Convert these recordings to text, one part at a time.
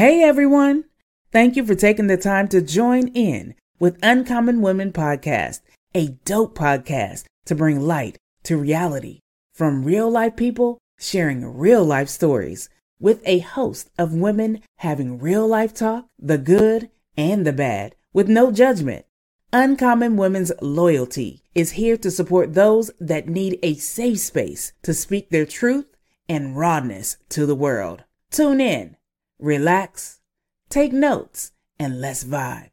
Hey everyone! Thank you for taking the time to join in with Uncommon Women Podcast, a dope podcast to bring light to reality from real life people sharing real life stories with a host of women having real life talk, the good and the bad, with no judgment. Uncommon Women's Loyalty is here to support those that need a safe space to speak their truth and rawness to the world. Tune in, relax, take notes, and let's vibe.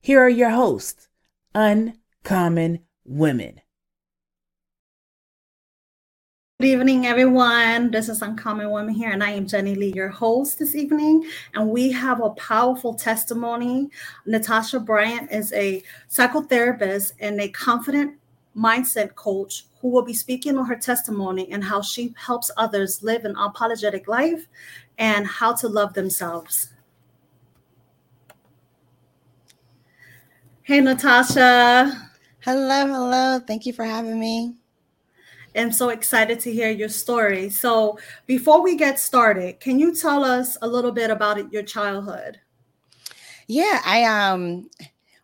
Here are your hosts, Uncommon Women. Good evening, everyone. This is Uncommon Women here, and I am Jenni Lee, your host this evening. And we have a powerful testimony. Natasha Bryant is a psychotherapist and a confident mindset coach who will be speaking on her testimony and how she helps others live an apologetic life and how to love themselves. Hey, Natasha. Hello, hello. Thank you for having me. I'm so excited to hear your story. So, before we get started, can you tell us a little bit about your childhood? Yeah, I um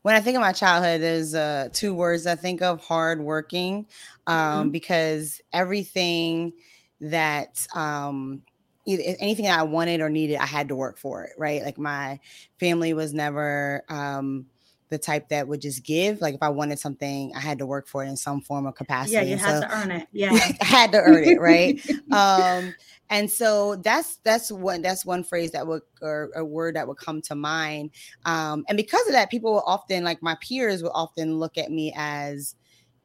when I think of my childhood, there's uh two words I think of hardworking, um, mm-hmm. because everything that um anything that I wanted or needed, I had to work for it, right? Like my family was never um the type that would just give. Like if I wanted something, I had to work for it in some form of capacity. Yeah, you had so, to earn it. Yeah, I had to earn it, right? um, and so that's that's one that's one phrase that would or a word that would come to mind. Um, and because of that, people will often like my peers will often look at me as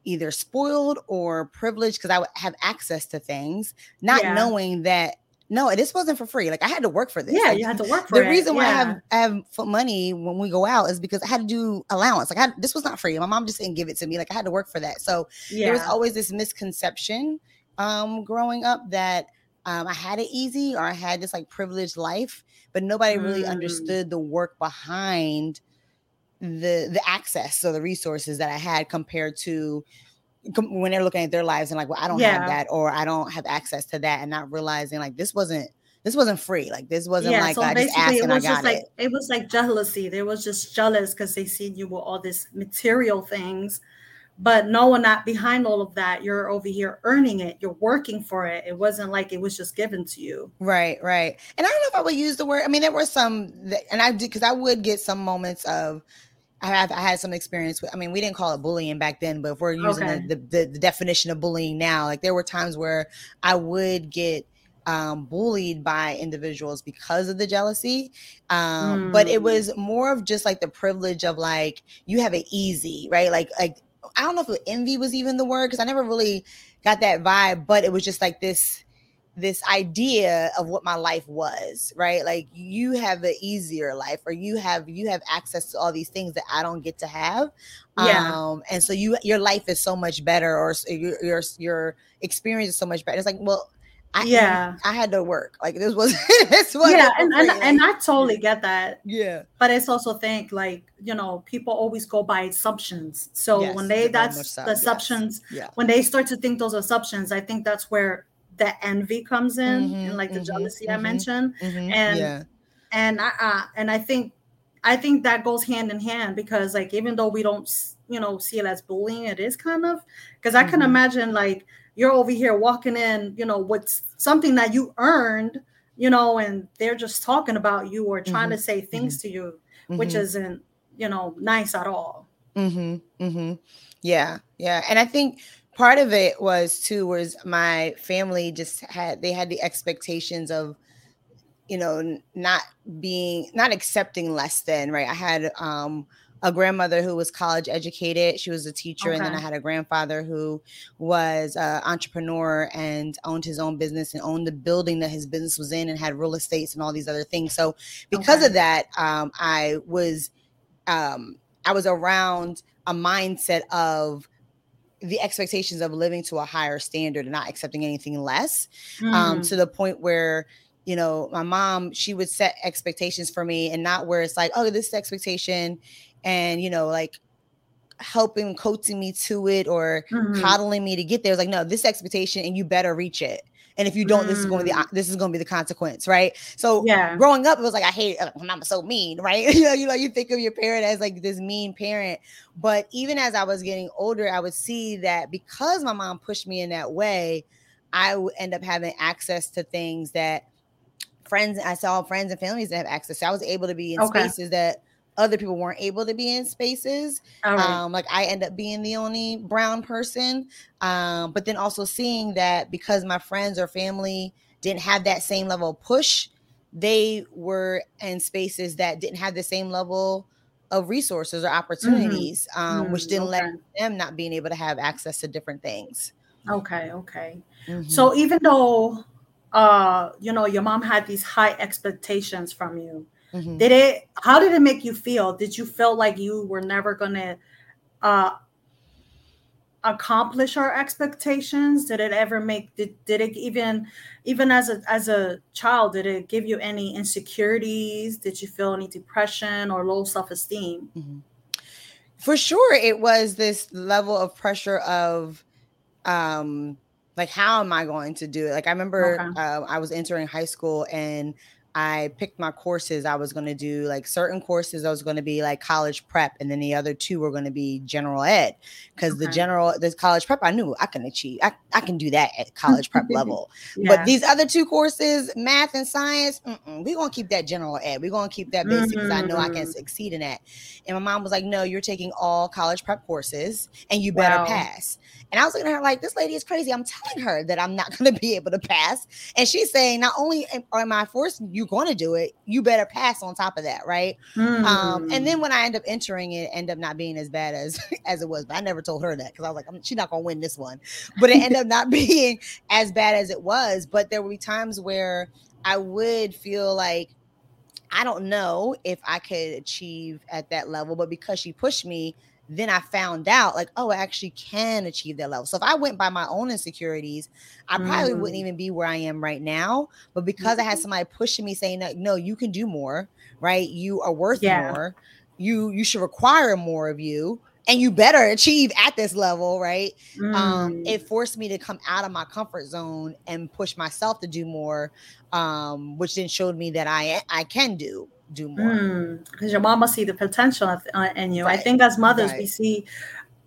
either spoiled or privileged because I would have access to things, not yeah. knowing that no, this wasn't for free. Like I had to work for this. Yeah, like, you had to work for the it. The reason why yeah. I have I have money when we go out is because I had to do allowance. Like I, this was not free. My mom just didn't give it to me. Like I had to work for that. So yeah. there was always this misconception um, growing up that um, I had it easy or I had this like privileged life, but nobody really mm. understood the work behind the the access or the resources that I had compared to when they're looking at their lives and like, well, I don't yeah. have that or I don't have access to that, and not realizing like this wasn't this wasn't free. Like this wasn't yeah, like so I just asked it was just like it. it was like jealousy. They was just jealous because they seen you with all these material things, but no one not behind all of that. You're over here earning it. You're working for it. It wasn't like it was just given to you. Right, right. And I don't know if I would use the word. I mean, there were some, that, and I did because I would get some moments of I have I had some experience with. I mean, we didn't call it bullying back then, but if we're using okay. the, the, the definition of bullying now, like there were times where I would get um, bullied by individuals because of the jealousy. Um, mm. But it hmm. was more of just like the privilege of like you have it easy, right? Like like I don't know if envy was even the word because I never really got that vibe, but it was just like this this idea of what my life was right like you have an easier life or you have you have access to all these things that i don't get to have yeah. um and so you your life is so much better or your your, your experience is so much better it's like well I, yeah, I had to work. Like this was this was yeah, and, and, and I totally get that. Yeah, but it's also think like you know people always go by assumptions. So yes, when they that's so, the assumptions, yes. yeah. when they start to think those assumptions, I think that's where the envy comes in mm-hmm, and like the mm-hmm, jealousy mm-hmm, I mentioned, mm-hmm, and yeah. and I uh, and I think I think that goes hand in hand because like even though we don't you know see it as bullying, it is kind of because I can mm-hmm. imagine like you're over here walking in, you know, what's something that you earned, you know, and they're just talking about you or trying to mm-hmm, say things to you, which isn't you know nice at all. Mm-hmm. Mm-hmm. Yeah, yeah, and I think part of it was too was my family just had they had the expectations of you know not being not accepting less than right i had um a grandmother who was college educated she was a teacher okay. and then i had a grandfather who was an entrepreneur and owned his own business and owned the building that his business was in and had real estates and all these other things so because okay. of that um, i was um, i was around a mindset of the expectations of living to a higher standard and not accepting anything less mm. um, to the point where you know my mom she would set expectations for me and not where it's like oh this expectation and you know like helping coaching me to it or mm-hmm. coddling me to get there it's like no this expectation and you better reach it and if you don't, mm. this is going to be this is going to be the consequence, right? So yeah, growing up, it was like I hate uh, mama's so mean, right? you know, you know, you think of your parent as like this mean parent, but even as I was getting older, I would see that because my mom pushed me in that way, I would end up having access to things that friends I saw friends and families that have access. So I was able to be in okay. spaces that other people weren't able to be in spaces. Right. Um, like I end up being the only brown person. Um, but then also seeing that because my friends or family didn't have that same level of push, they were in spaces that didn't have the same level of resources or mm-hmm. opportunities, mm-hmm. Um, mm-hmm. which didn't okay. let them not being able to have access to different things. Okay, okay. Mm-hmm. So even though uh, you know, your mom had these high expectations from you, Mm-hmm. Did it? How did it make you feel? Did you feel like you were never gonna uh, accomplish our expectations? Did it ever make? Did, did it even, even as a as a child, did it give you any insecurities? Did you feel any depression or low self esteem? Mm-hmm. For sure, it was this level of pressure of, um, like how am I going to do it? Like I remember okay. uh, I was entering high school and I picked my courses. I was going to do like certain courses. I was going to be like college prep, and then the other two were going to be general ed. Because okay. the general, the college prep, I knew I can achieve. I, I can do that at college prep level. yeah. But these other two courses, math and science, we're going to keep that general ed. We're going to keep that basic because mm-hmm. I know I can mm-hmm. succeed in that. And my mom was like, "No, you're taking all college prep courses, and you better wow. pass." And I was looking at her like, this lady is crazy. I'm telling her that I'm not going to be able to pass. And she's saying, not only am I forcing you going to do it, you better pass on top of that, right? Mm. Um, and then hmm. when I end up entering it, end up not being as bad as as it was. But I never told her that because I was like, she's not going to win this one. But it ended up not being as bad as it was. But there would be times where I would feel like I don't know if I could achieve at that level, but because she pushed me, then I found out like, oh, I actually can achieve that level. So if I went by my own insecurities, I probably mm. wouldn't even be where I am right now. But because mm-hmm. I had mm-hmm. somebody pushing me saying that no, you can do more, right? You are worth yeah. more. You you should require more of you and you better achieve at this level, right? Um, mm. Um, it forced me to come out of my comfort zone and push myself to do more, um, which then showed me that I I can do do more because mm, your mama see the potential uh, in you. Right. I think as mothers right. we see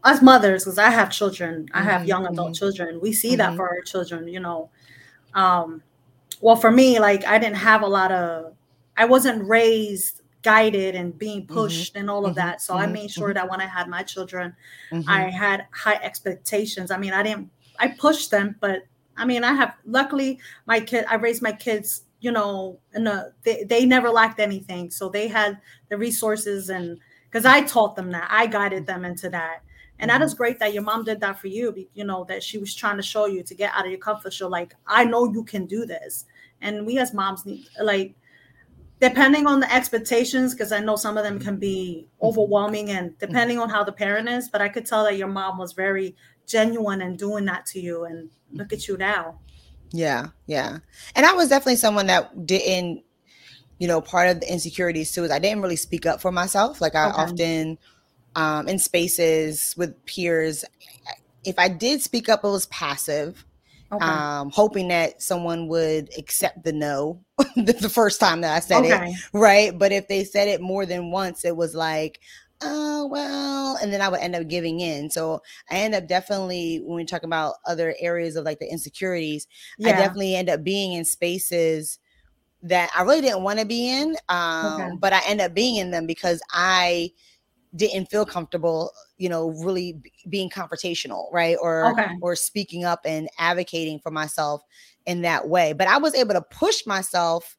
as mothers because I have children, mm-hmm. I have young adult mm-hmm. children. We see mm-hmm. that for our children, you know. Um, well, for me, like I didn't have a lot of, I wasn't raised guided and being mm-hmm. pushed and all of mm-hmm. that. So I mm-hmm. made sure that when I had my children, I had high expectations. I mean, I didn't, I pushed them, but I mean, I have luckily my kid, I raised my kids you know, and they, they never lacked anything. So they had the resources and because I taught them that, I guided them into that. And mm-hmm. that is great that your mom did that for you, you know, that she was trying to show you to get out of your comfort zone. Like, I know you can do this. And we as moms need, like, depending on the expectations, because I know some of them can be mm-hmm. overwhelming and mm-hmm. depending on how the parent is, but I could tell that your mom was very genuine in doing that to you. And look at you now. Yeah, yeah. And I was definitely someone that didn't, you know, part of the insecurities too is I didn't really speak up for myself. Like I okay. often um in spaces with peers, if I did speak up, it was passive. Okay. Um, hoping that someone would accept the no the first time that I said okay. it, right? But if they said it more than once, it was like, oh well and then i would end up giving in so i end up definitely when we talk about other areas of like the insecurities yeah. i definitely end up being in spaces that i really didn't want to be in um, okay. but i end up being in them because i didn't feel comfortable you know really being confrontational right or okay. or speaking up and advocating for myself in that way but i was able to push myself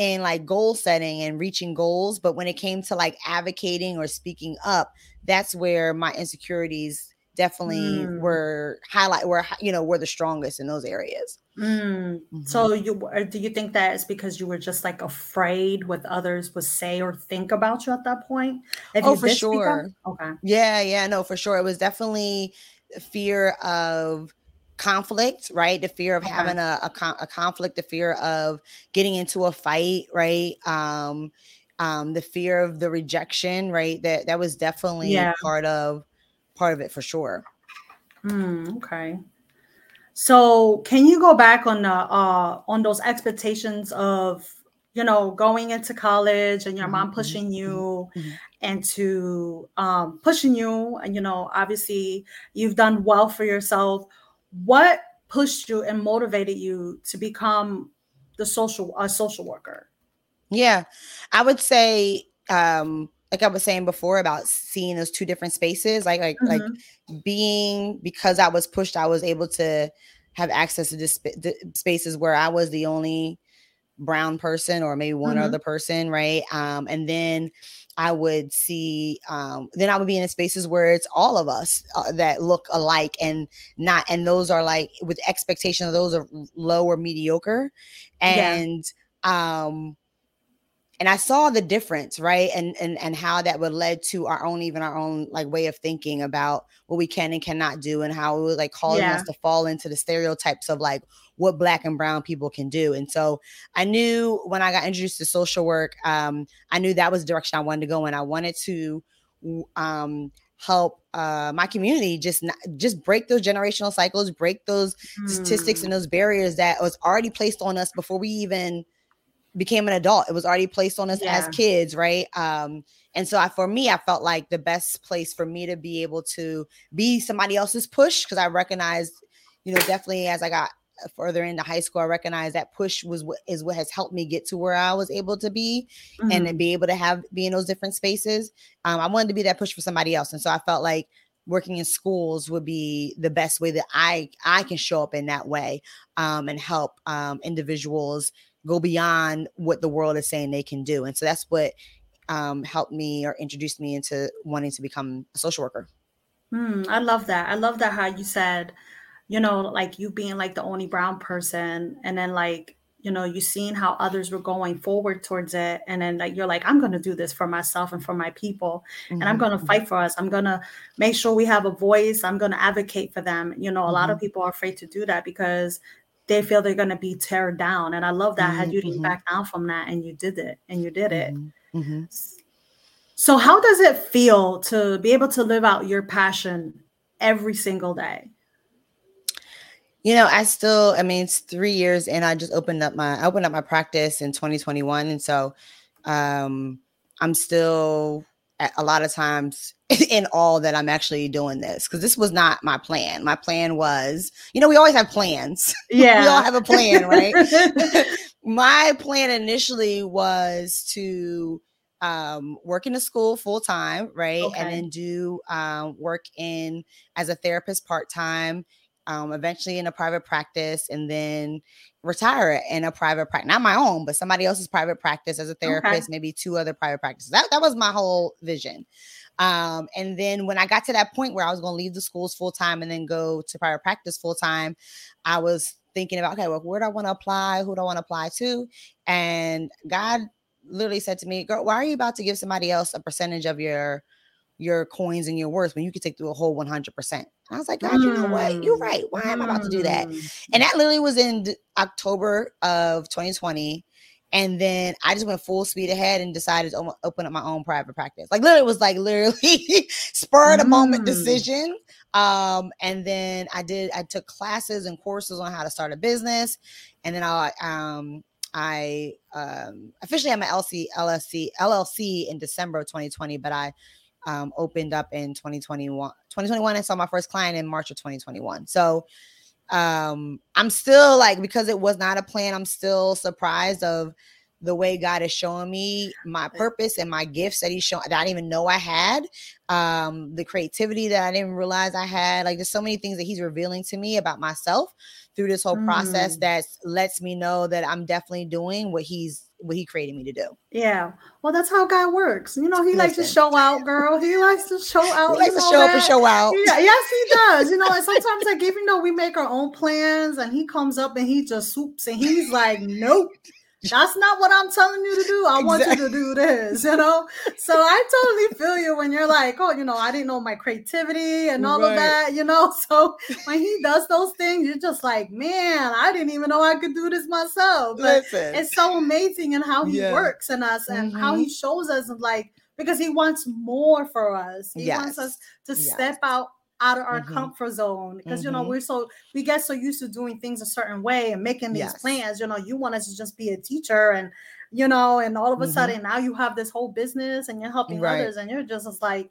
in like goal setting and reaching goals but when it came to like advocating or speaking up that's where my insecurities definitely mm. were highlight were you know were the strongest in those areas mm. mm-hmm. so you do you think that is because you were just like afraid what others would say or think about you at that point if oh for sure okay yeah yeah no for sure it was definitely fear of conflict, right? The fear of having a, a, a, conflict, the fear of getting into a fight, right? Um, um, the fear of the rejection, right? That that was definitely yeah. part of part of it for sure. Mm, okay. So can you go back on the uh on those expectations of you know going into college and your mm-hmm. mom mm-hmm, pushing you mm-hmm. and to um pushing you and you know obviously you've done well for yourself. What pushed you and motivated you to become the social a social worker? Yeah, I would say um like I was saying before about seeing those two different spaces, like like mm-hmm. like being because I was pushed, I was able to have access to this spaces where I was the only brown person or maybe one mm-hmm. other person, right? Um, and then I would see, um, then I would be in spaces where it's all of us uh, that look alike and not, and those are like with expectation of those are low or mediocre, and yeah. um and I saw the difference, right? And and and how that would lead to our own, even our own like way of thinking about what we can and cannot do, and how it was like calling yeah. us to fall into the stereotypes of like what black and brown people can do. And so I knew when I got introduced to social work, um, I knew that was the direction I wanted to go in. I wanted to um help uh, my community just not, just break those generational cycles, break those mm. statistics and hmm. those barriers that was already placed on us before we even became an adult. It was already placed on us yeah. as kids, right? Um, and so I, for me, I felt like the best place for me to be able to be somebody else's push because I recognized, you know, definitely as I got further into high school, I recognized that push was what is what has helped me get to where I was able to be mm-hmm. and then be able to have be in those different spaces. Um, I wanted to be that push for somebody else, and so I felt like working in schools would be the best way that I I can show up in that way um, and help um, individuals go beyond what the world is saying they can do. And so that's what um, helped me or introduced me into wanting to become a social worker. Hmm, I love that. I love that how you said, you know, like you being like the only brown person, and then like you know you seeing how others were going forward towards it and then like you're like i'm going to do this for myself and for my people mm-hmm. and i'm going to mm-hmm. fight for us i'm going to make sure we have a voice i'm going to advocate for them you know a mm-hmm. lot of mm-hmm. people are afraid to do that because they feel they're going to be teared down. And I love that mm-hmm, how you didn't mm-hmm. back down from that and you did it and you did it. Mm-hmm, mm-hmm. So, how does it feel to be able to live out your passion every single day? You know, I still, I mean, it's three years and I just opened up my, I opened up my practice in 2021. And so, um, I'm still a lot of times in all that I'm actually doing this because this was not my plan. My plan was, you know, we always have plans. Yeah. we all have a plan, right? my plan initially was to um, work in a school full time, right? Okay. And then do um, work in as a therapist part time, um, eventually in a private practice, and then retire in a private practice, not my own, but somebody else's private practice as a therapist, okay. maybe two other private practices. That, that was my whole vision. Um, and then when I got to that point where I was going to leave the schools full time and then go to private practice full time, I was thinking about, okay, well, where do I want to apply? Who do I want to apply to? And God literally said to me, girl, why are you about to give somebody else a percentage of your your coins and your worth when you could take through a whole 100%. I was like, God, mm. you know what? You're right. Why am I about to do that? Mm. And that literally was in October of 2020. And then I just went full speed ahead and decided to open up my own private practice. Like literally, it was like literally spur of the moment mm. decision. Um, and then I did. I took classes and courses on how to start a business, and then I um I um officially had my LC LLC LLC in December of 2020, but I um opened up in 2021. 2021, I saw my first client in March of 2021. So um i'm still like because it was not a plan i'm still surprised of the way god is showing me my purpose and my gifts that he's showing that i didn't even know i had um the creativity that i didn't realize i had like there's so many things that he's revealing to me about myself through this whole mm. process that lets me know that i'm definitely doing what he's what he created me to do. Yeah. Well, that's how God works. You know, he Listen. likes to show out, girl. He likes to show out. He likes to show that. up and show out. Yeah, yes, he does. You know, and sometimes like even though we make our own plans and he comes up and he just swoops and he's like, nope. That's not what I'm telling you to do. I want you to do this, you know? So I totally feel you when you're like, oh, you know, I didn't know my creativity and all right. of that, you know? So when he does those things, you're just like, man, I didn't even know I could do this myself. But Listen. it's so amazing in how he yeah. works in us and mm-hmm. how he shows us like because he wants more for us. He yes. wants us to yes. step out out of our mm-hmm. comfort zone because mm-hmm. you know mm-hmm. we're so we get so used to doing things a certain way and making these yes. plans you know you want us to just be a teacher and you know and all of a mm-hmm. sudden now you have this whole business and you're helping right. others and you're just like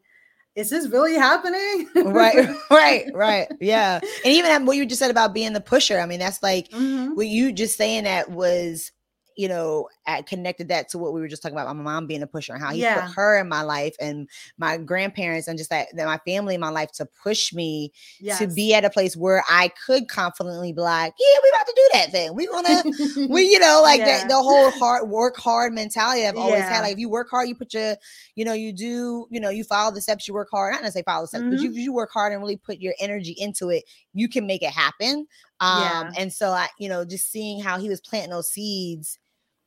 is this really happening? right, right, right. Yeah. And even what you just said about being the pusher, I mean, that's like mm-hmm. what you just saying that was you know, I connected that to what we were just talking about my mom being a pusher and how he yeah. put her in my life and my grandparents and just that, that my family in my life to push me yes. to be at a place where I could confidently be like, yeah, we about to do that thing. We gonna, we, you know, like yeah. the, the whole hard work hard mentality I've always yeah. had. Like if you work hard, you put your, you know, you do, you know, you follow the steps, you work hard. Not necessarily follow the steps, mm-hmm. but you, you work hard and really put your energy into it, you can make it happen. Um, yeah. and so I, you know, just seeing how he was planting those seeds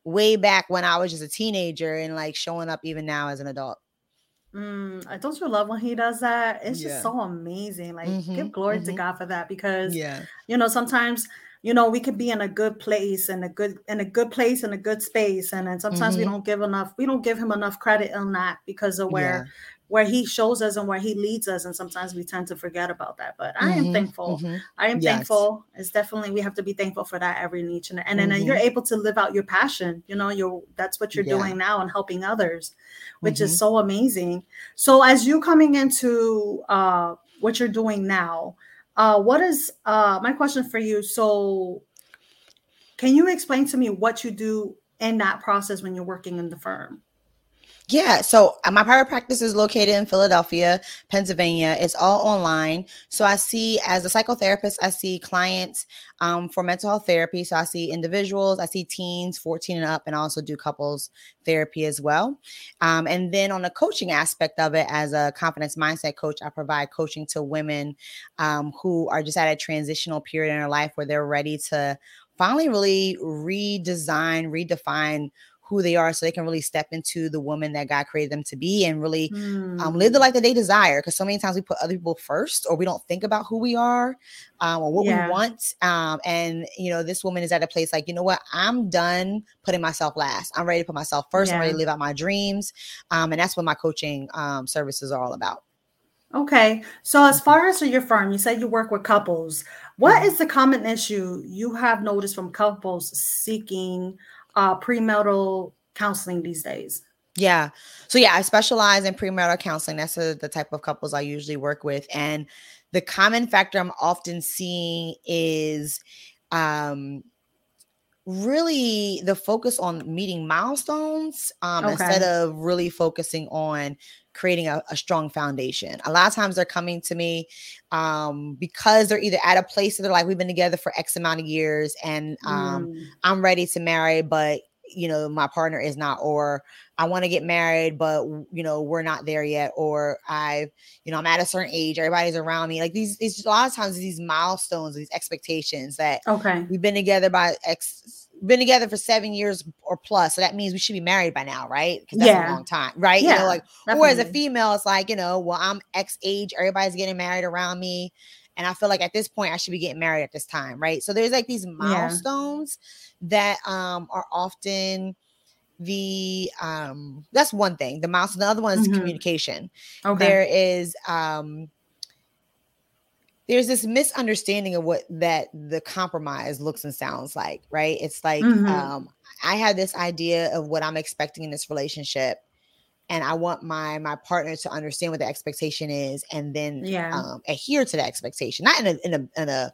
way back when I was just a teenager and like showing up even now as an adult. Mm, I don't you love when he does that? It's yeah. just so amazing. Like mm-hmm, give glory mm-hmm. to God for that because yeah, you know, sometimes you know we could be in a good place and a good in a good place in a good space and then sometimes mm-hmm. we don't give enough we don't give him enough credit on that because of where where he shows us and where he leads us and sometimes we tend to forget about that but i am mm-hmm, thankful mm-hmm. i am yes. thankful it's definitely we have to be thankful for that every niche and, and mm-hmm. then you're able to live out your passion you know you're that's what you're yeah. doing now and helping others which is mm-hmm. so amazing so as you coming into uh what you're doing now uh what is uh my question for you so can you explain to me what you do in that process when you're working in the firm yeah, so uh, my private practice is located in Philadelphia, Pennsylvania. It's all online. So I see, as a psychotherapist, I see clients um, for mental health therapy. So I see individuals, I see teens 14 and up, and I also do couples therapy as well. Um, and then on the coaching aspect of it, as a confidence mindset coach, I provide coaching to women um, who are just at a transitional period in their life where they're ready to finally really redesign, redefine who they are so they can really step into the woman that God created them to be and really mm. um, live the hmm. life that they desire. Because so many times we put other people first or we don't think about who we are um, or what yeah. we want. Um, and, you know, this woman is at a place like, you know what? I'm done putting myself last. I'm ready to put myself first. Yeah. I'm ready to live out my dreams. Um, and that's what my coaching um, services are all about. Okay. So as mm-hmm. far as your firm, you said you work with couples. What mm-hmm. the common issue you have noticed from couples seeking uh, premarital counseling these days? Yeah. So yeah, I specialize in premarital counseling. That's a, the type of couples I usually work with. And the common factor I'm often seeing is um really the focus on meeting milestones um okay. instead of really focusing on creating a, a, strong foundation. A lot of times they're coming to me um, because they're either at a place that they're like, we've been together for X amount of years and um, mm. I'm ready to marry, but you know, my partner is not, or I want to get married, but you know, we're not there yet, or i've you know, I'm at a certain age, everybody's around me. Like these, these a lot of times these milestones, these expectations that okay, we've been together by X been together for seven years or plus. So that means we should be married by now, right? Because that's yeah. a long time, right? Yeah, you know, like definitely. or as a female, it's like, you know, well, I'm X age, everybody's getting married around me. And I feel like at this point I should be getting married at this time, right? So there's like these milestones yeah. that um are often the um that's one thing. The milestone, the other one is mm-hmm. communication. Okay. There is um there's this misunderstanding of what that the compromise looks and sounds like, right? It's like mm-hmm. um, I have this idea of what I'm expecting in this relationship, and I want my my partner to understand what the expectation is, and then yeah. um, adhere to that expectation, not in a in a, in a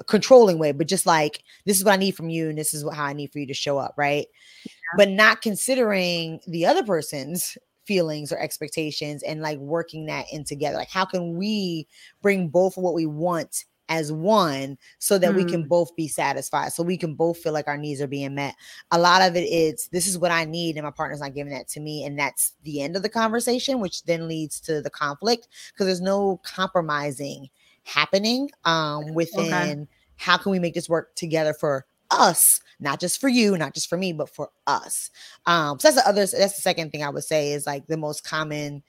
a controlling way, but just like this is what I need from you, and this is what how I need for you to show up, right? Yeah. But not considering the other person's feelings or expectations and like working that in together. Like, how can we bring both of what we want as one so that mm. we can mm. both be satisfied so we can both feel like our needs are being met a lot of it is this is what i need and my partner's not giving that to me and that's the end of the conversation which then leads to the conflict because there's no compromising happening um within okay. how can we make this work together for us, not just for you, not just for me, but for us. Um, so that's the other, that's the second thing I would say is like the most common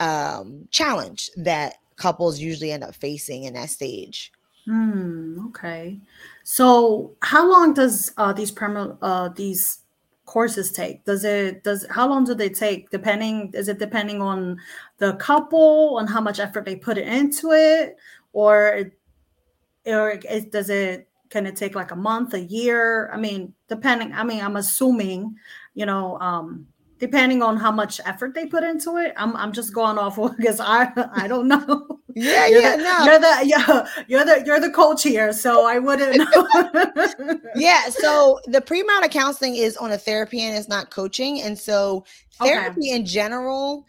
um challenge that couples usually end up facing in that stage. Hmm, okay. So how long does uh these perma uh these courses take? Does it does how long do they take? Depending is it depending on the couple on how much effort they put into it, or or it, does it can it take like a month, a year? I mean, depending. I mean, I'm assuming, you know, um, depending on how much effort they put into it. I'm I'm just going off because I I don't know. Yeah, you're yeah, the, no. You're the yeah, you're the you're the coach here, so I wouldn't know. yeah, so the pre-marital counseling is on a therapy and it's not coaching. And so therapy okay. in general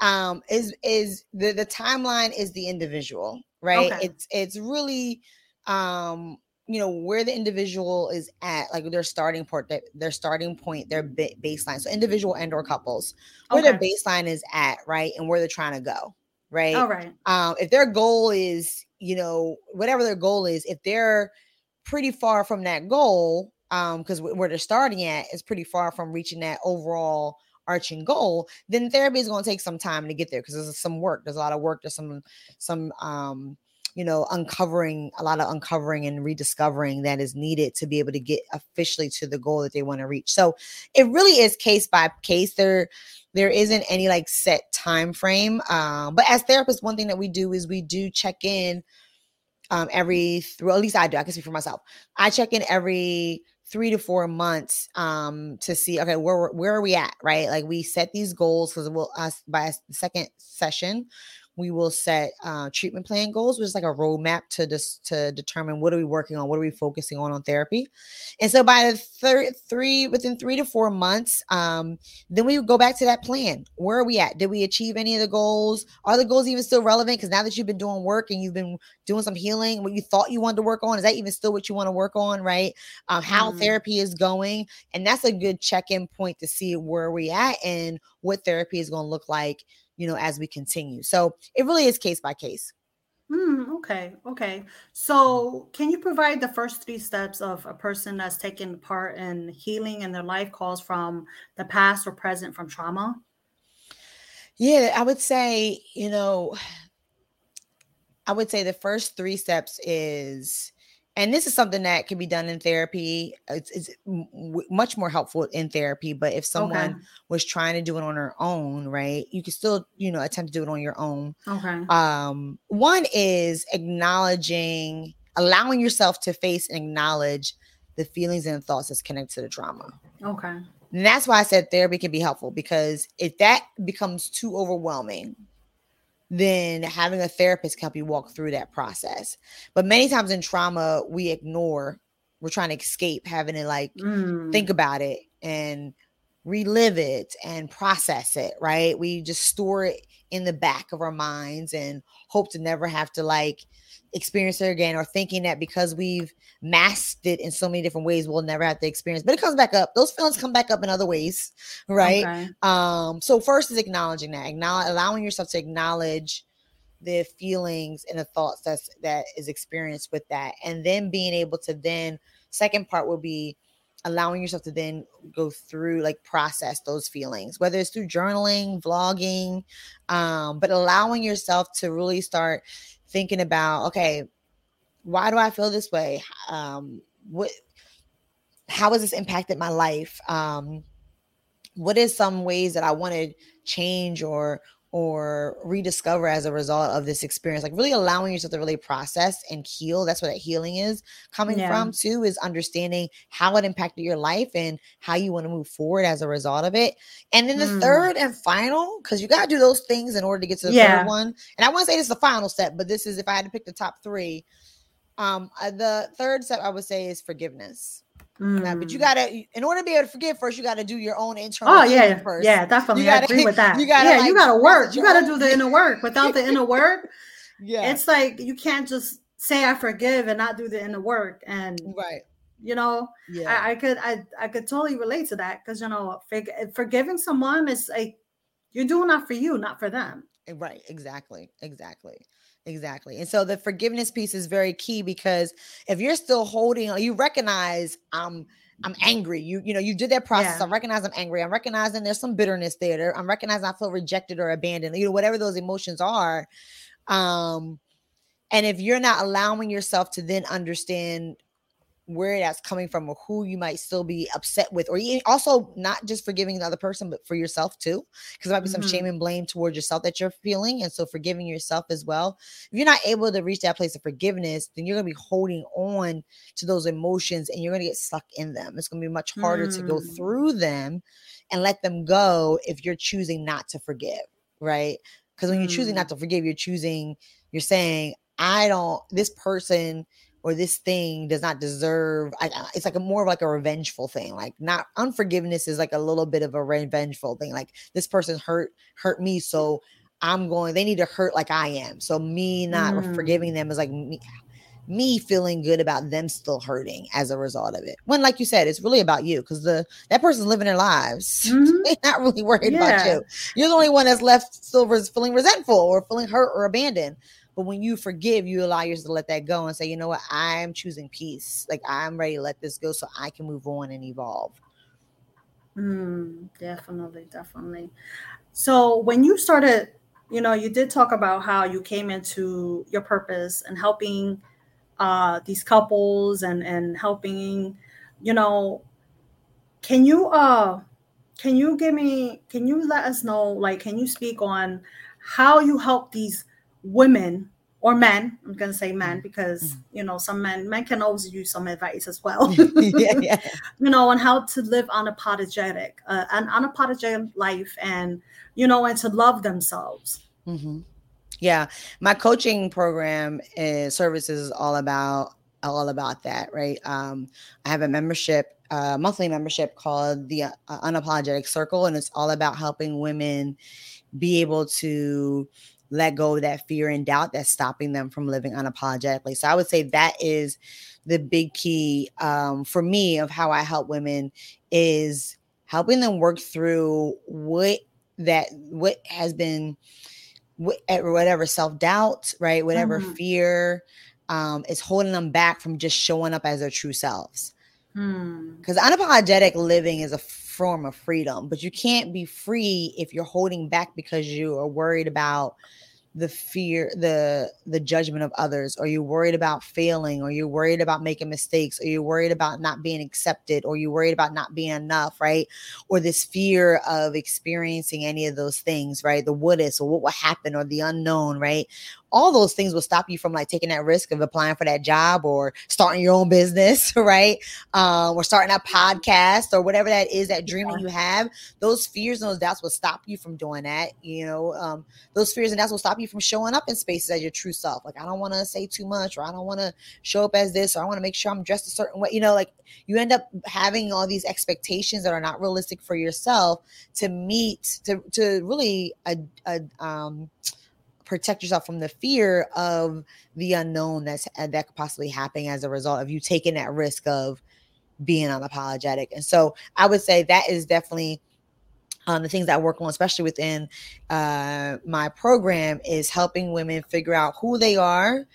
um is is the the timeline is the individual, right? Okay. It's it's really um you know where the individual is at like their starting point their starting point their baseline so individual and or couples where okay. their baseline is at right and where they're trying to go right all right um if their goal is you know whatever their goal is if they're pretty far from that goal um because where they're starting at is pretty far from reaching that overall arching goal then therapy is going to take some time to get there because there's some work there's a lot of work there's some some um you know, uncovering a lot of uncovering and rediscovering that is needed to be able to get officially to the goal that they want to reach. So it really is case by case. There, there isn't any like set time frame. Um, but as therapists, one thing that we do is we do check in um, every through at least I do. I can speak for myself. I check in every three to four months um to see okay where where are we at right like we set these goals because we'll us by a second session we will set uh, treatment plan goals, which is like a roadmap to just to determine what are we working on, what are we focusing on on therapy. And so by the third three within three to four months, um, then we go back to that plan. Where are we at? Did we achieve any of the goals? Are the goals even still relevant? Because now that you've been doing work and you've been doing some healing, what you thought you wanted to work on, is that even still what you want to work on? Right? Um, how mm. therapy is going, and that's a good check-in point to see where we are at and what therapy is going to look like you know, as we continue. So it really is case by case. Mm, okay. Okay. So, can you provide the first three steps of a person that's taken part in healing in their life calls from the past or present from trauma? Yeah, I would say, you know, I would say the first three steps is and this is something that can be done in therapy it's, it's w- much more helpful in therapy but if someone okay. was trying to do it on their own right you can still you know attempt to do it on your own. Okay. Um one is acknowledging allowing yourself to face and acknowledge the feelings and thoughts that's connected to the trauma okay. And that's why i said therapy can be helpful because if that becomes too overwhelming then having a therapist help you walk through that process. But many times in trauma, we ignore, we're trying to escape having to like mm. think about it and relive it and process it, right? We just store it in the back of our minds and hope to never have to like experience it again or thinking that because we've masked it in so many different ways we'll never have to experience but it comes back up. Those feelings come back up in other ways right? Okay. um so first is acknowledging that acknowledge allowing yourself to acknowledge the feelings and the thoughts that's that is experienced with that. And then being able to then second part will be allowing yourself to then go through like process those feelings whether it's through journaling vlogging um but allowing yourself to really start thinking about okay why do i feel this way? Um what how has this impacted my life? Um what is some ways that i want to change or or rediscover as a result of this experience like really allowing yourself to really process and heal that's where that healing is coming yeah. from too is understanding how it impacted your life and how you want to move forward as a result of it and then the mm. third and final because you got to do those things in order to get to the yeah. third one and i want to say this is the final step but this is if i had to pick the top three um uh, the third step i would say is forgiveness Mm. but you mm. gotta, in order to be able to forgive, first you gotta do your own internal. Oh yeah, first. yeah, definitely. You gotta, I agree with that. You gotta, yeah, like, you gotta work. You gotta do the inner work. Without the inner work, yeah, it's like you can't just say I forgive and not do the inner work. And right, you know, yeah, I, I could, I, I could totally relate to that because you know, forgiving someone is like you're doing that for you, not for them. Right. Exactly. Exactly. Exactly. And so the forgiveness piece is very key because if you're still holding, you recognize I'm I'm angry. You you know you did that process. Yeah. I recognize I'm angry. I'm recognizing there's some bitterness there. I'm recognizing I feel rejected or abandoned. You know whatever those emotions are. Um, and if you're not allowing yourself to then understand where that's coming from or who you might still be upset with or also not just forgiving the other person but for yourself too because there might be some mm-hmm. shame and blame towards yourself that you're feeling and so forgiving yourself as well if you're not able to reach that place of forgiveness then you're going to be holding on to those emotions and you're going to get stuck in them it's going to be much harder mm. to go mm. through them and let them go if you're choosing not to forgive right because when you're choosing not mm. to forgive you're choosing you're saying i don't this person or this thing does not deserve I, it's like a more of like a revengeful thing like not unforgiveness is like a little bit of a revengeful thing like this person hurt hurt me so i'm going they need to hurt like i am so me not mm. forgiving them is like me me feeling good about them still hurting as a result of it. When, like you said, it's really about you because the that person's living their lives. Mm-hmm. They're not really worried yeah. about you. You're the only one that's left still feeling resentful or feeling hurt or abandoned. But when you forgive, you allow yourself to let that go and say, you know what, I'm choosing peace. Like I'm ready to let this go so I can move on and evolve. Mm, definitely, definitely. So when you started, you know, you did talk about how you came into your purpose and helping uh these couples and and helping, you know, can you uh can you give me can you let us know like can you speak on how you help these women or men i'm going to say men mm-hmm. because mm-hmm. you know some men men can always use some advice as well yeah, yeah. you know on how to live unapologetic uh, an unapologetic life and you know and to love themselves mm-hmm. yeah my coaching program is services is all about all about that right um, i have a membership uh, monthly membership called the uh, unapologetic circle and it's all about helping women be able to let go of that fear and doubt that's stopping them from living unapologetically. So I would say that is the big key um, for me of how I help women is helping them work through what that what has been whatever self-doubt right whatever mm-hmm. fear um, is holding them back from just showing up as their true selves because hmm. unapologetic living is a form of freedom but you can't be free if you're holding back because you are worried about the fear the the judgment of others? Are you worried about failing? Or you worried about making mistakes? Are you worried about not being accepted? Or you worried about not being enough right? Or this fear of experiencing any of those things right? The what is or what will happen or the unknown right all those things will stop you from like taking that risk of applying for that job or starting your own business, right? Um, or starting a podcast or whatever that is, that dream that you have. Those fears and those doubts will stop you from doing that. You know, um, those fears and doubts will stop you from showing up in spaces as your true self. Like, I don't want to say too much, or I don't want to show up as this, or I want to make sure I'm dressed a certain way. You know, like you end up having all these expectations that are not realistic for yourself to meet, to to really a, a um protect yourself from the fear of the unknown that's uh, that could possibly happen as a result of you taking that risk of being unapologetic. And so I would say that is definitely um, the things that I work on, especially within uh, my program, is helping women figure out who they are,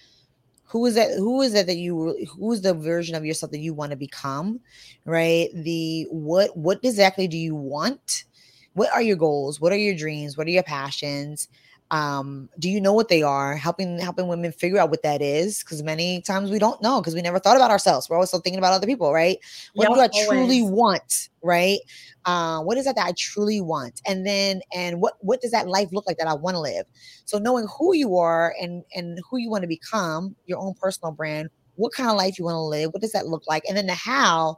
who is that who is that that you who is the version of yourself that you want to become right? The what what exactly do you want? What are your goals? What are your dreams? What are your passions um do you know what they are? Helping helping women figure out what that is because many times we don't know because we never thought about ourselves. We're always still thinking about other people right? What yep, do i always. truly want right? Uh, what is that that i truly want? And then and what what does that life look like that i want to live? So knowing who you are and and who you want to become your own personal brand what kind of life you want to live what does that look like? And then the how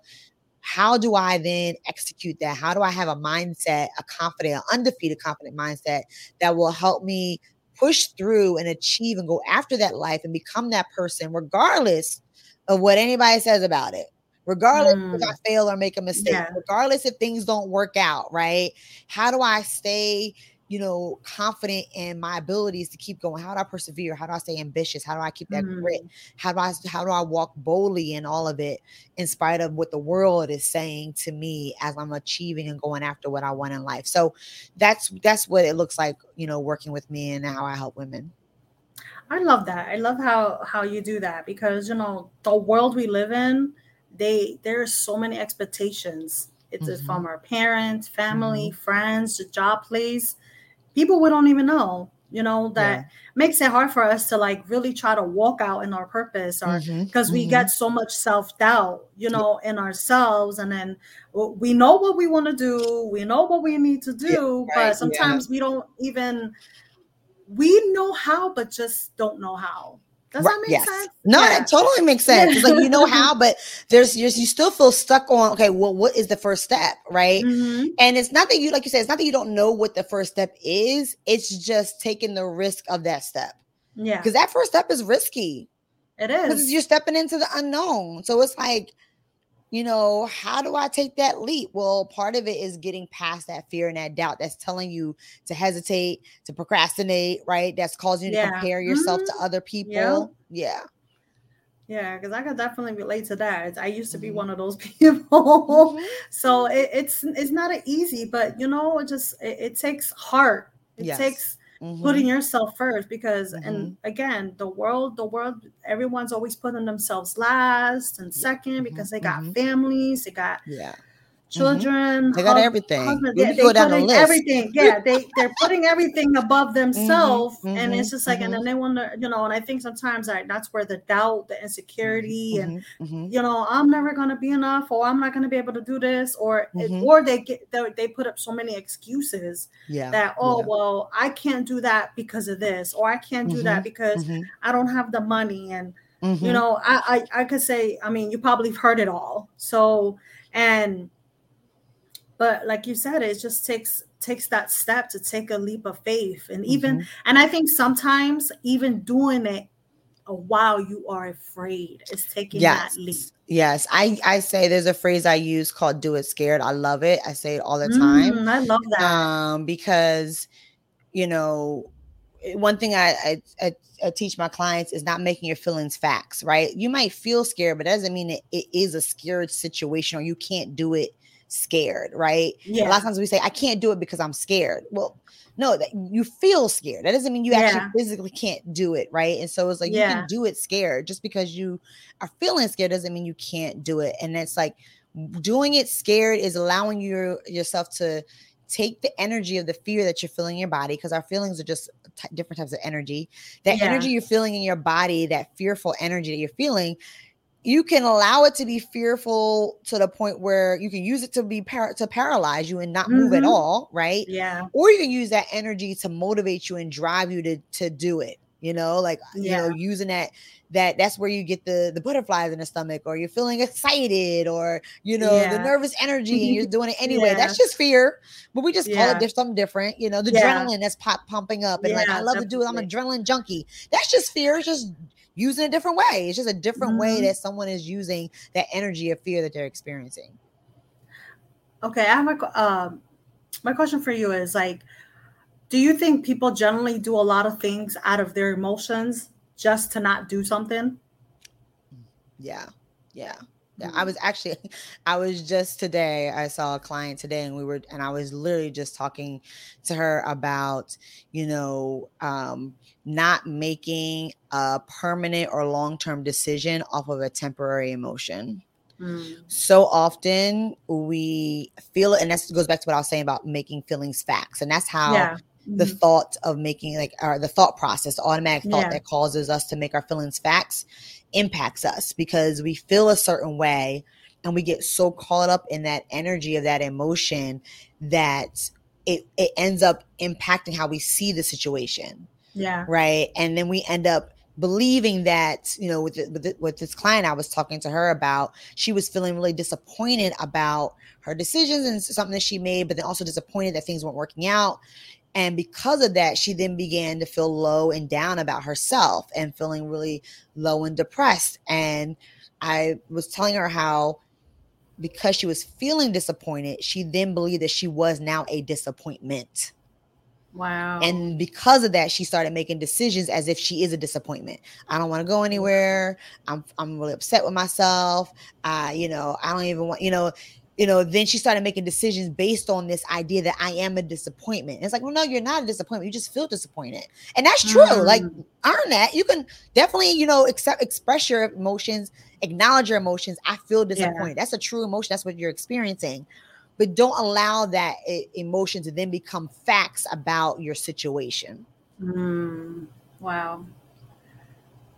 how do I then execute that? How do I have a mindset, a confident, undefeated confident mindset that will help me push through and achieve and go after that life and become that person, regardless of what anybody says about it? Regardless mm. if I fail or make a mistake, yeah. regardless if things don't work out, right? How do I stay you know, confident in my abilities to keep going? How do I persevere? How do I stay ambitious? How do I keep that mm. grit? How do I how do I walk boldly in all of it in spite of what the world is saying to me as I'm achieving and going after what I want in life? So that's that's what it looks like, you know, working with me and how I help women. I love that. I love how how you do that because you know the world we live in, they there's so many expectations. It's mm-hmm. from our parents, family, mm-hmm. friends, the job place people we don't even know you know that yeah. makes it hard for us to like really try to walk out in our purpose or because mm-hmm. we mm-hmm. get so much self-doubt you know yeah. in ourselves and then we know what we want to do we know what we need to do yeah, right. but sometimes we don't even we know how but just don't know how does that make yes. sense? No, yeah. that totally makes sense. It's like you know how, but there's you still feel stuck on okay, well, what is the first step, right? Mm-hmm. And it's not that you like you said, it's not that you don't know what the first step is, it's just taking the risk of that step. Yeah. Because that first step is risky. It is. Because you're stepping into the unknown. So it's like you know, how do I take that leap? Well, part of it is getting past that fear and that doubt that's telling you to hesitate, to procrastinate, right? That's causing you yeah. to compare yourself mm-hmm. to other people. Yeah. Yeah, because I could definitely relate to that. I used to be mm-hmm. one of those people, mm-hmm. so it, it's it's not easy, but you know, it just it, it takes heart. It yes. takes mm-hmm. putting yourself first because mm-hmm. and again the world the world everyone's always putting themselves last and second mm-hmm. because they got mm-hmm. families they got yeah children. Mm-hmm. They got everything. Husband, they, they down the list. everything. Yeah, they they're putting everything above mm-hmm, themselves, mm-hmm, and it's just like, mm-hmm. and then they wonder, you know. And I think sometimes like that's where the doubt, the insecurity, mm-hmm, and mm-hmm. you know, I'm never gonna be enough, or I'm not gonna be able to do this, or or they get they, they put up so many excuses. Yeah. That oh yeah. well, I can't do that because of this, or I can't do that because I don't have the money, and you know, I, I I could say, I mean, you probably heard it all. So and but like you said it just takes takes that step to take a leap of faith. And even mm-hmm. and i think sometimes even doing it a while you are afraid. It's taking yes. that leap. Yes. I i say there's a phrase i use called do it scared. I love it. I say it all the time. Mm, i love that. Um because you know one thing I, I, I, I, teach my clients is not making your feelings facts, right? You might feel scared, but doesn't mean it, it is a scared situation or you can't do it scared, right? Yeah. A lot of times we say, I can't do it because I'm scared. Well, no, that you feel scared. That doesn't mean you yeah. actually physically can't do it, right? And so it's like yeah. you can do it scared. Just because you are feeling scared doesn't mean you can't do it. And it's like doing it scared is allowing your yourself to take the energy of the fear that you're feeling in your body because our feelings are just t- different types of energy. That yeah. energy you're feeling in your body, that fearful energy that you're feeling, you can allow it to be fearful to the point where you can use it to be par- to paralyze you and not mm-hmm. move at mm-hmm. all, right? Yeah. Or you can use that energy to motivate you and drive you to to do it. You know, like yeah. you know, using that that that's where you get the the butterflies in the stomach, or you're feeling excited, or you know, yeah. the nervous energy, and you're doing it anyway. Yeah. That's just fear, but we just call it there's something different. You know, the adrenaline that's pop pumping up, and like I love definitely. to do it. I'm an adrenaline junkie. That's just fear. It's just using a different way. It's just a different mm-hmm. way that someone is using that energy of fear that they're experiencing. Okay, I have a um, my question for you is like, do you think people generally do a lot of things out of their emotions just to not do something? Yeah, yeah. I was actually, I was just today, I saw a client today and we were, and I was literally just talking to her about, you know, um, not making a permanent or long term decision off of a temporary emotion. Mm. So often we feel it, and that goes back to what I was saying about making feelings facts, and that's how yeah. the mm-hmm. thought of making like or the thought process, the automatic thought yeah. that causes us to make our feelings facts, impacts us because we feel a certain way, and we get so caught up in that energy of that emotion that it it ends up impacting how we see the situation. Yeah. Right. And then we end up believing that you know with the, with, the, with this client I was talking to her about, she was feeling really disappointed about her decisions and something that she made, but then also disappointed that things weren't working out. And because of that, she then began to feel low and down about herself and feeling really low and depressed. And I was telling her how because she was feeling disappointed, she then believed that she was now a disappointment. Wow. And because of that, she started making decisions as if she is a disappointment. I don't want to go anywhere. I'm I'm really upset with myself. Uh, you know, I don't even want, you know, you know, then she started making decisions based on this idea that I am a disappointment. And it's like, well, no, you're not a disappointment. You just feel disappointed. And that's true. Mm. Like earn that. You can definitely, you know, accept express your emotions, acknowledge your emotions. I feel disappointed. Yeah. That's a true emotion. That's what you're experiencing but don't allow that emotion to then become facts about your situation. Mm, wow.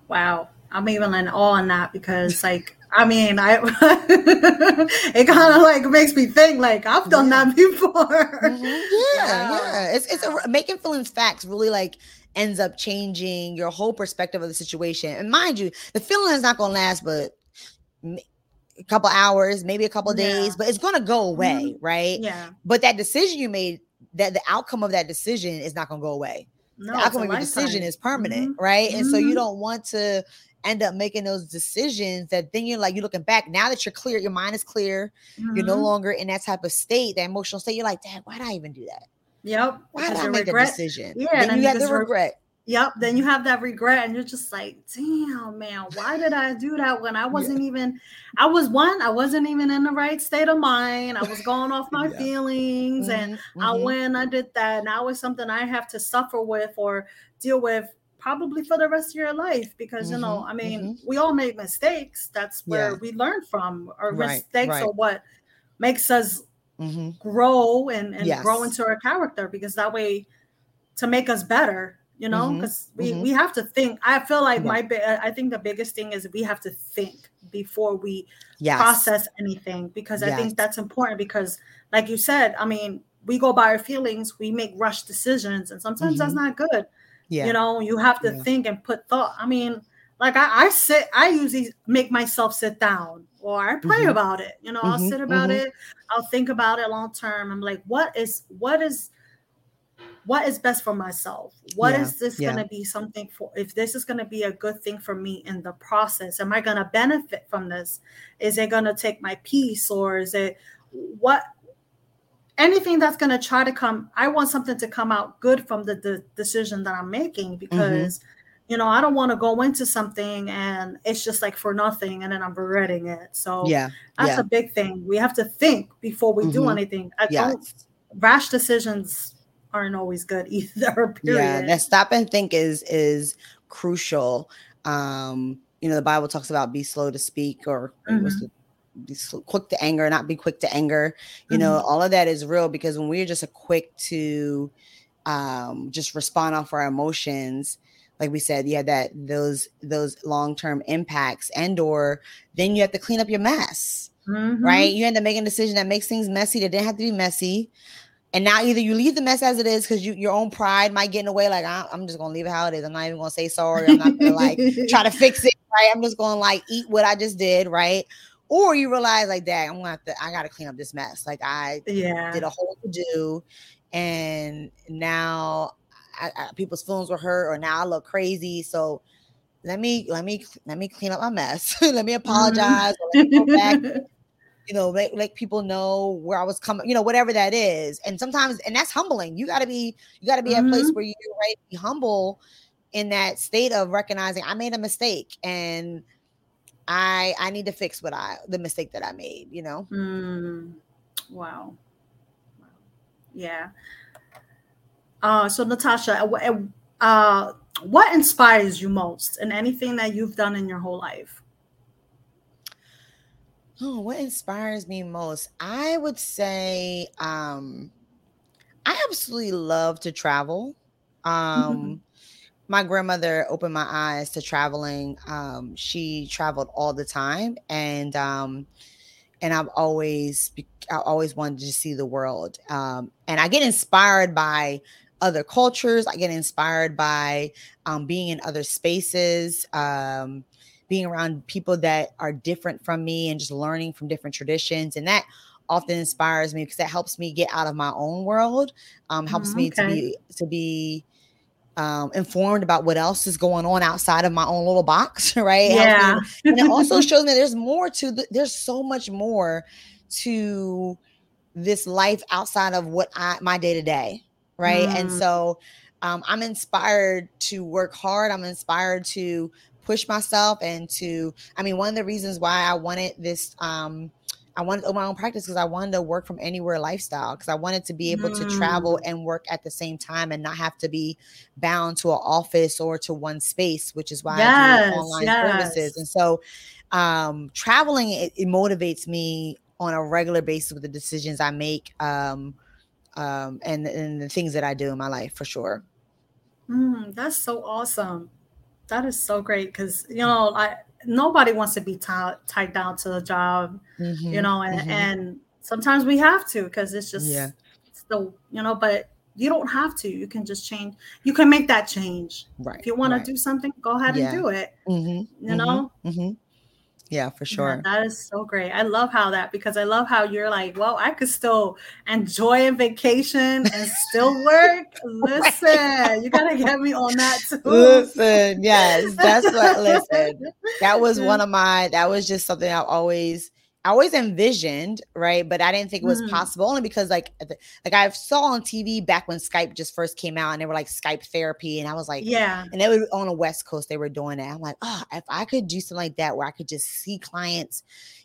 Wow. I'm even in awe on that because like I mean I it kind of like makes me think like I've done yeah. that before. Mm-hmm. Yeah, wow. yeah. It's it's a, making feelings facts really like ends up changing your whole perspective of the situation. And mind you, the feeling is not gonna last but a couple hours, maybe a couple yeah. days, but it's gonna go away, mm-hmm. right? Yeah. But that decision you made, that the outcome of that decision is not gonna go away. No, the outcome of your decision is permanent, mm-hmm. right? And mm-hmm. so you mm-hmm. don't want to end up making those decisions that then you're like you're looking back now that you're clear your mind is clear mm-hmm. you're no mm-hmm. longer in that type of state that emotional state you're like dad why did i even do that yep why did i make regret, that decision yeah then you have the regret Yep. Then you have that regret, and you're just like, damn, man, why did I do that when I wasn't yeah. even, I was one, I wasn't even in the right state of mind. I was going off my yeah. feelings, mm-hmm. and mm-hmm. I went, I did that. Now it's something I have to suffer with or deal with probably for the rest of your life because mm-hmm, you know mm-hmm, i mean mm-hmm. we all make mistakes that's where yeah. we learn from our right, mistakes right. are what makes us mm-hmm. grow and, and yes. grow into our character because that way to make us better you know because mm-hmm, we mm-hmm. we have to think i feel like yeah. my i think the biggest thing is we have to think before we yes. process anything because yes. i think that's important because like you said i mean we go by our feelings we make rush decisions and sometimes that's not good yeah. You know, you have to yeah. think and put thought. I mean, like I, I, sit, I usually make myself sit down or I pray mm-hmm. about it. You know, mm-hmm. I'll sit about mm-hmm. it, I'll think about it long term. I'm like, what is what is what is best for myself? What yeah. is this yeah. going to be something for? If this is going to be a good thing for me in the process, am I going to benefit from this? Is it going to take my peace or is it what anything that's going to try to come i want something to come out good from the, the decision that i'm making mm-hmm. because mm-hmm. you know i don't want to go into something and it's just like for nothing and then i'm regretting it so yeah that's yeah. a big thing we have to think before we mm-hmm. do anything i yeah. don't rash decisions aren't always good either period. yeah that stop and think is is crucial um you know the bible talks about be slow to speak or mm-hmm be quick to anger, not be quick to anger. You mm-hmm. know, all of that is real because when we're just a quick to um, just respond off our emotions, like we said, yeah, that those those long term impacts, and or then you have to clean up your mess, mm-hmm. right? You end up making a decision that makes things messy that didn't have to be messy. And now either you leave the mess as it is because you, your own pride might get in the way, like I'm just gonna leave it how it is. I'm not even gonna say sorry. I'm not gonna like try to fix it, right? I'm just gonna like eat what I just did, right? or you realize like that I'm gonna have to I gotta clean up this mess. Like I yeah. did a whole to do and now I, I, people's feelings were hurt or now I look crazy. So let me let me let me clean up my mess. let me mm-hmm. apologize. Mm-hmm. back, you know, let, let people know where I was coming, you know, whatever that is. And sometimes, and that's humbling. You gotta be, you gotta be mm-hmm. at a place mm-hmm. where you're right, be humble in that state of recognizing I made a mistake and I I need to fix what I the mistake that I made, you know. Mm, wow. wow. Yeah. Uh, so Natasha, uh, uh, what inspires you most in anything that you've done in your whole life? Oh, what inspires me most? I would say um, I absolutely love to travel. Um, my grandmother opened my eyes to traveling. Um, she traveled all the time, and um, and I've always I always wanted to see the world. Um, and I get inspired by other cultures. I get inspired by um, being in other spaces, um, being around people that are different from me, and just learning from different traditions. And that often inspires me because that helps me get out of my own world. Um, helps okay. me to be to be um, informed about what else is going on outside of my own little box, right? Yeah. and it also shows me there's more to the, there's so much more to this life outside of what I my day to day, right? Mm. And so um, I'm inspired to work hard. I'm inspired to push myself and to. I mean, one of the reasons why I wanted this um, I wanted to open my own practice because I wanted to work from anywhere lifestyle because I wanted to be able mm. to travel and work at the same time and not have to be bound to an office or to one space, which is why yes, I do online yes. services. And so um, traveling it, it, motivates me on a regular basis with the decisions I make um, um, and, and the things that I do in my life for sure. Mm, that's so awesome. That is so great because you know I nobody wants to be tied tied down to a job, mm-hmm, you know, and, mm-hmm. and sometimes we have to because it's just yeah. still you know, but you don't have to. You can just change. You can make that change. Right. If you want right. to do something, go ahead yeah. and do it. Mm-hmm, you know. Yeah, for sure. Yeah, that is so great. I love how that because I love how you're like, well, I could still enjoy a vacation and still work. Listen, you gotta get me on that too. Listen, yes, that's what. Listen, that was one of my. That was just something I've always I always envisioned, right? But I didn't think it was mm. possible only because like like I saw on TV back when Skype just first came out and they were like Skype therapy. And I was like, yeah. And they were on the West Coast, they were doing it. I'm like, oh, if I could do something like that where I could just see clients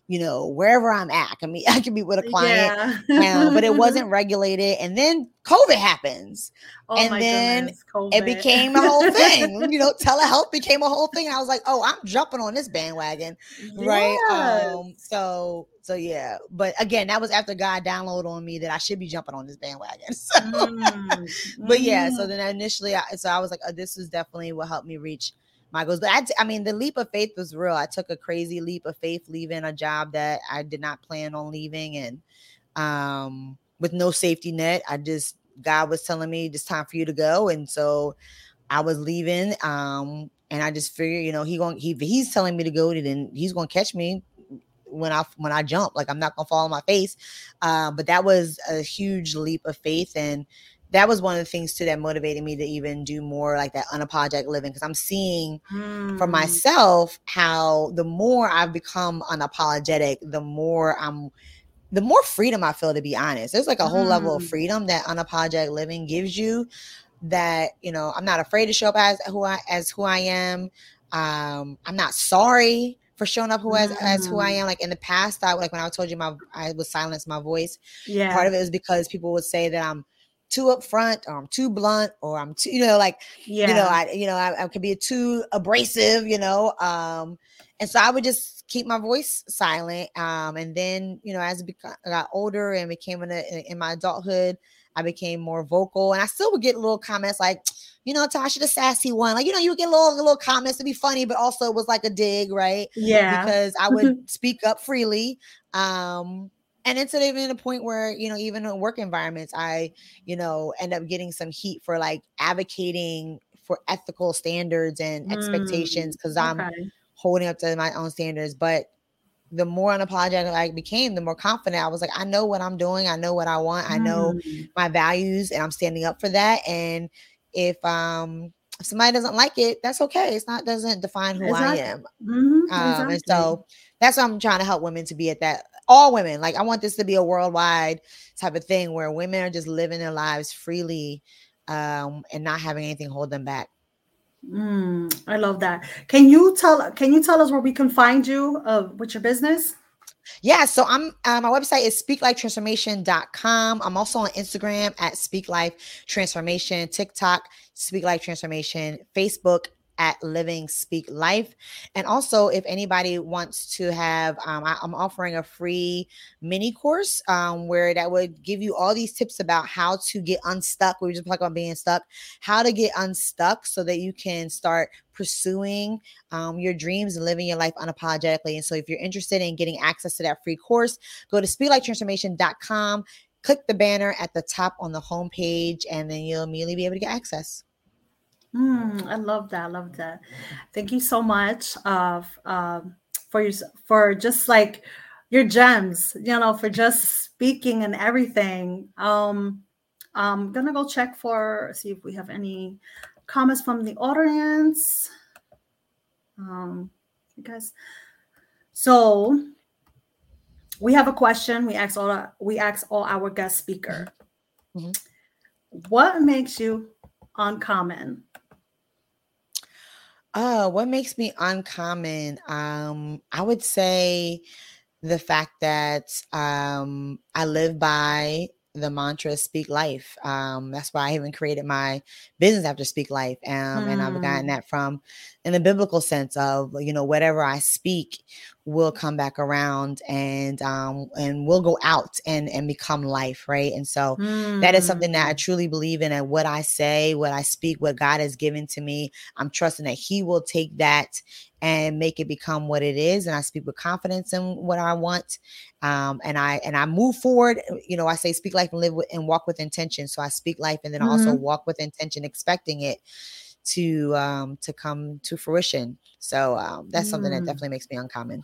you know, wherever I'm at. I can meet, I can meet with a client, yeah. um, but it wasn't regulated. And then COVID happens. Oh and then it became a whole thing. you know, telehealth became a whole thing. I was like, oh, I'm jumping on this bandwagon. Yes. Right. Um, so so yeah, but again, that was after God downloaded on me that I should be jumping on this bandwagon. So, mm. but yeah, so mm. then initially, I, so I was like, oh, this is definitely what helped me reach my goals. But I, t- I mean, the leap of faith was real. I took a crazy leap of faith leaving a job that I did not plan on leaving, and um, with no safety net. I just God was telling me it's time for you to go, and so I was leaving. Um, and I just figured, you know, he going he he's telling me to go, and then he's gonna catch me when I when I jump. Like I'm not gonna fall on my face. Uh, but that was a huge leap of faith, and that was one of the things too that motivated me to even do more like that unapologetic living because I'm seeing mm. for myself how the more I've become unapologetic, the more I'm the more freedom I feel to be honest. There's like a whole mm. level of mm. freedom that unapologetic living gives you that, you know, I'm not afraid to show up as who I as who I am. Um, I'm not sorry for showing up who as, mm. as who I mm. am. Like in the past, I like when I told you my I would silence my voice. Yeah. Part of it was because people would say that I'm too upfront or I'm too blunt or I'm too, you know, like, yeah. you know, I, you know, I, I could be too abrasive, you know. Um, and so I would just keep my voice silent. Um, and then, you know, as I got older and became in, a, in my adulthood, I became more vocal and I still would get little comments like, you know, Tasha the sassy one. Like, you know, you would get little little comments to be funny, but also it was like a dig, right? Yeah. Because I would speak up freely. Um, and it's even a point where you know even in work environments i you know end up getting some heat for like advocating for ethical standards and mm, expectations because i'm holding up to my own standards but the more unapologetic I became, the more confident I was like, I know what I'm doing. I know what I want. I know mm. my values and I'm standing up for that. And if um if somebody doesn't like it, that's okay. It's not doesn't define who exactly. I am. Mm-hmm. Um, exactly. and so that's what I'm trying to help women to be at that all women. Like I want this to be a worldwide type of thing where women are just living their lives freely um, and not having anything hold them back. Mm, I love that. Can you tell can you tell us where we can find you uh, with your business? Yeah, so I'm uh, my website is speaklifetransformation.com. I'm also on Instagram at Speak Life Transformation, TikTok, Speak Life Transformation, Facebook at Living Speak Life. And also, if anybody wants to have, um, I, am offering a free mini course um, where that would give you all these tips about how to get unstuck. We just talk about being stuck, how to get unstuck so that you can start pursuing um, your dreams and living your life unapologetically. And so, if you're interested in getting access to that free course, go to speaklifetransformation.com. Click the banner at the top on the homepage, and then you'll immediately be able to get access. Mm, I love that. I love that. Thank you so much uh, for your for just like your gems. You know, for just speaking and everything. Um, I'm gonna go check for see if we have any comments from the audience. Um, guys, so we have a question. We ask all we ask all our guest speaker. Mm-hmm. What makes you uncommon? Uh, what makes me uncommon? Um, I would say the fact that um, I live by the mantra speak life um that's why i even created my business after speak life um mm. and i've gotten hmm. that from in the biblical sense of you know whatever i speak will come back around and um and will go out and and become life right and so mm. that is something that i mm. truly believe in and what i say what i speak what god has given to me i'm trusting that he will take that and make it become what it is and i speak with confidence in what i want um, and i and i move forward you know i say speak life and live with and walk with intention so i speak life and then mm-hmm. also walk with intention expecting it to um to come to fruition so um that's mm. something that mm. definitely makes me uncommon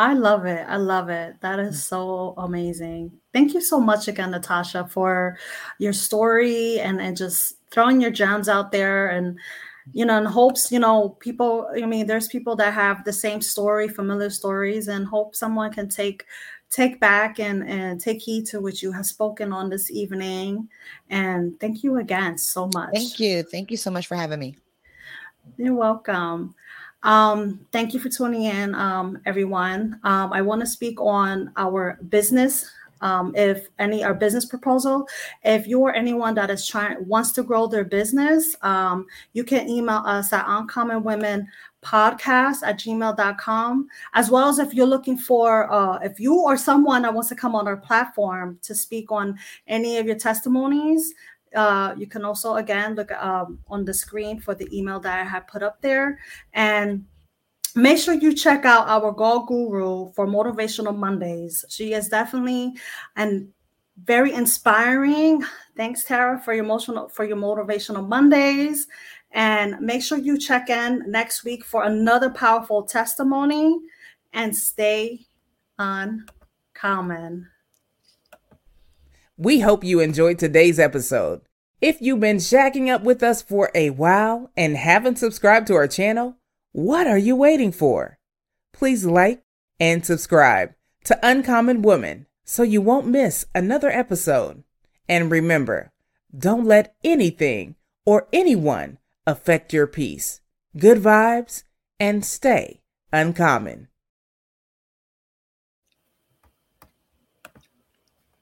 I love it. I love it. That is mm. so amazing. Thank you so much again, Natasha, for your story and, and just throwing your gems out there and you know, in hopes, you know, people, I mean, there's people that have the same story, familiar stories, and hope someone can take take back and and take heed to what you have spoken on this evening. And thank you again so much. Thank you. Thank you so much for having me. You're welcome. Um, thank you for tuning in, um, everyone. Um, I want to speak on our business um, if any our business proposal if you're anyone that is trying wants to grow their business um, you can email us at uncommon women podcast at gmail.com as well as if you're looking for uh, if you or someone that wants to come on our platform to speak on any of your testimonies uh, you can also again look um, on the screen for the email that i have put up there and make sure you check out our Girl Guru for Motivational Mondays. She is definitely and very inspiring. Thanks, Tara, for your emotional for your motivational Mondays. And make sure you check in next week for another powerful testimony and stay uncommon. We hope you enjoyed today's episode. If you've been shacking up with us for a while and haven't subscribed to our channel, what are you waiting for? Please like and subscribe to Uncommon Woman so you won't miss another episode. And remember, don't let anything or anyone affect your peace. Good vibes and stay uncommon.